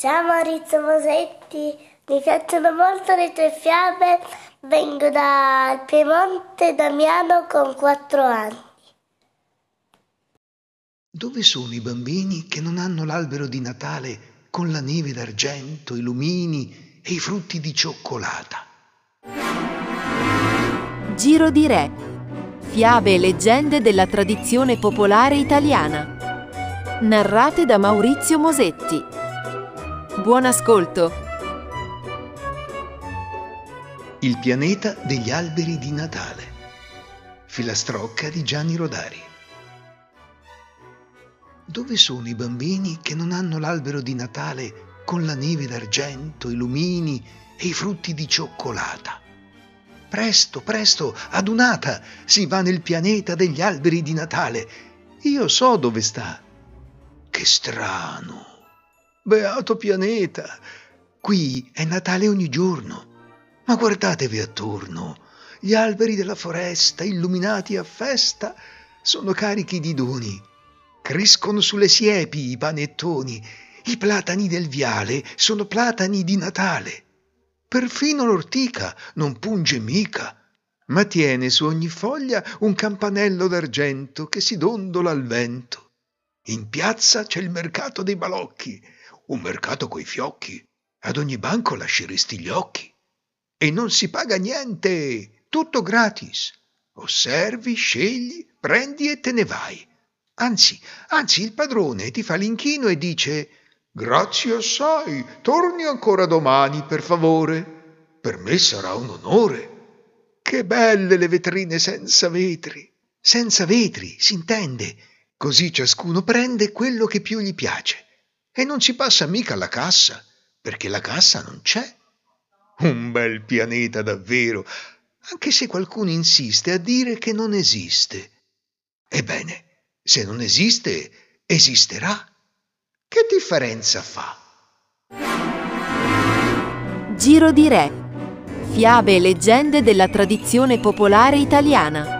Ciao Maurizio Mosetti, mi piacciono molto le tue fiabe, vengo dal Piemonte Damiano con quattro anni. Dove sono i bambini che non hanno l'albero di Natale con la neve d'argento, i lumini e i frutti di cioccolata? Giro di Re. Fiabe e leggende della tradizione popolare italiana. Narrate da Maurizio Mosetti. Buon ascolto! Il pianeta degli alberi di Natale. Filastrocca di Gianni Rodari. Dove sono i bambini che non hanno l'albero di Natale con la neve d'argento, i lumini e i frutti di cioccolata? Presto, presto, adunata, si va nel pianeta degli alberi di Natale. Io so dove sta. Che strano. Beato pianeta! Qui è Natale ogni giorno. Ma guardatevi attorno. Gli alberi della foresta, illuminati a festa, sono carichi di doni. Crescono sulle siepi i panettoni. I platani del viale sono platani di Natale. Perfino l'ortica non punge mica, ma tiene su ogni foglia un campanello d'argento che si dondola al vento. In piazza c'è il mercato dei balocchi un mercato coi fiocchi. Ad ogni banco lasceresti gli occhi. E non si paga niente, tutto gratis. Osservi, scegli, prendi e te ne vai. Anzi, anzi, il padrone ti fa l'inchino e dice Grazie assai, torni ancora domani, per favore. Per me sarà un onore. Che belle le vetrine senza vetri. Senza vetri, si intende. Così ciascuno prende quello che più gli piace e non si passa mica alla cassa, perché la cassa non c'è. Un bel pianeta davvero, anche se qualcuno insiste a dire che non esiste. Ebbene, se non esiste, esisterà. Che differenza fa? Giro di Re. Fiabe e leggende della tradizione popolare italiana.